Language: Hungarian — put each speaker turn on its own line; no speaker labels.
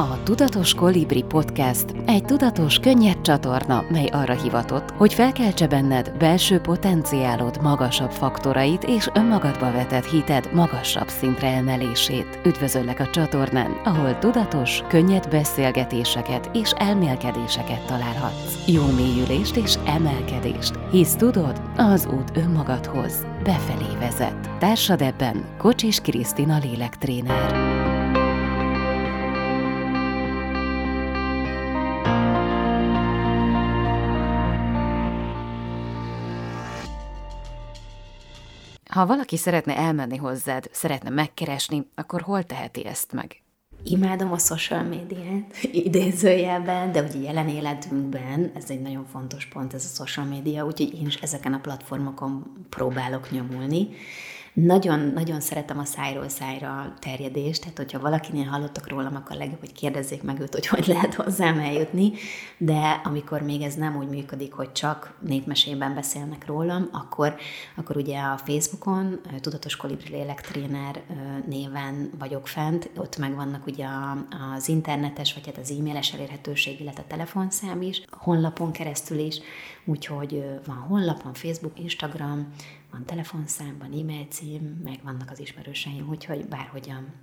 A Tudatos Kolibri Podcast egy tudatos, könnyed csatorna, mely arra hivatott, hogy felkeltse benned belső potenciálod magasabb faktorait és önmagadba vetett hited magasabb szintre emelését. Üdvözöllek a csatornán, ahol tudatos, könnyed beszélgetéseket és elmélkedéseket találhatsz. Jó mélyülést és emelkedést, hisz tudod, az út önmagadhoz befelé vezet. Társad ebben Kocsis Krisztina lélektréner. Ha valaki szeretne elmenni hozzád, szeretne megkeresni, akkor hol teheti ezt meg?
Imádom a social médiát, idézőjelben, de ugye jelen életünkben ez egy nagyon fontos pont, ez a social média, úgyhogy én is ezeken a platformokon próbálok nyomulni. Nagyon-nagyon szeretem a szájról szájra terjedést, tehát hogyha valakinél hallottak rólam, akkor legjobb, hogy kérdezzék meg őt, hogy hogy lehet hozzám eljutni, de amikor még ez nem úgy működik, hogy csak népmesében beszélnek rólam, akkor, akkor ugye a Facebookon Tudatos Kolibri Lélektréner néven vagyok fent, ott megvannak ugye az internetes, vagy hát az e-mailes elérhetőség, illetve a telefonszám is, honlapon keresztül is, úgyhogy van honlap, van Facebook, Instagram, van telefonszám, van e-mail cím, meg vannak az ismerőseim, úgyhogy bárhogyan